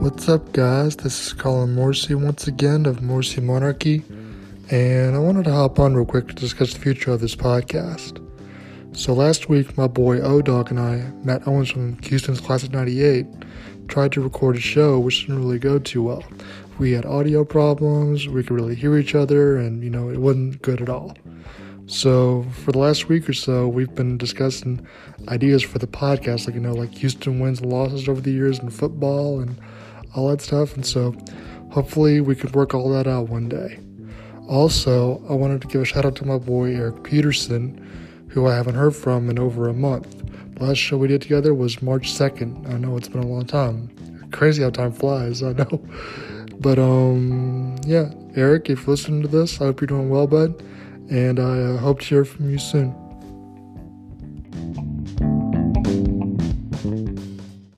What's up, guys? This is Colin Morrissey once again of Morrissey Monarchy, and I wanted to hop on real quick to discuss the future of this podcast. So, last week, my boy O Dog and I, Matt Owens from Houston's Class of 98, tried to record a show which didn't really go too well. We had audio problems, we could really hear each other, and you know, it wasn't good at all. So, for the last week or so, we've been discussing ideas for the podcast, like, you know, like Houston wins and losses over the years in football and all that stuff. And so, hopefully, we could work all that out one day. Also, I wanted to give a shout out to my boy Eric Peterson, who I haven't heard from in over a month. The last show we did together was March 2nd. I know it's been a long time. Crazy how time flies, I know. But, um, yeah, Eric, if you're listening to this, I hope you're doing well, bud and I uh, hope to hear from you soon.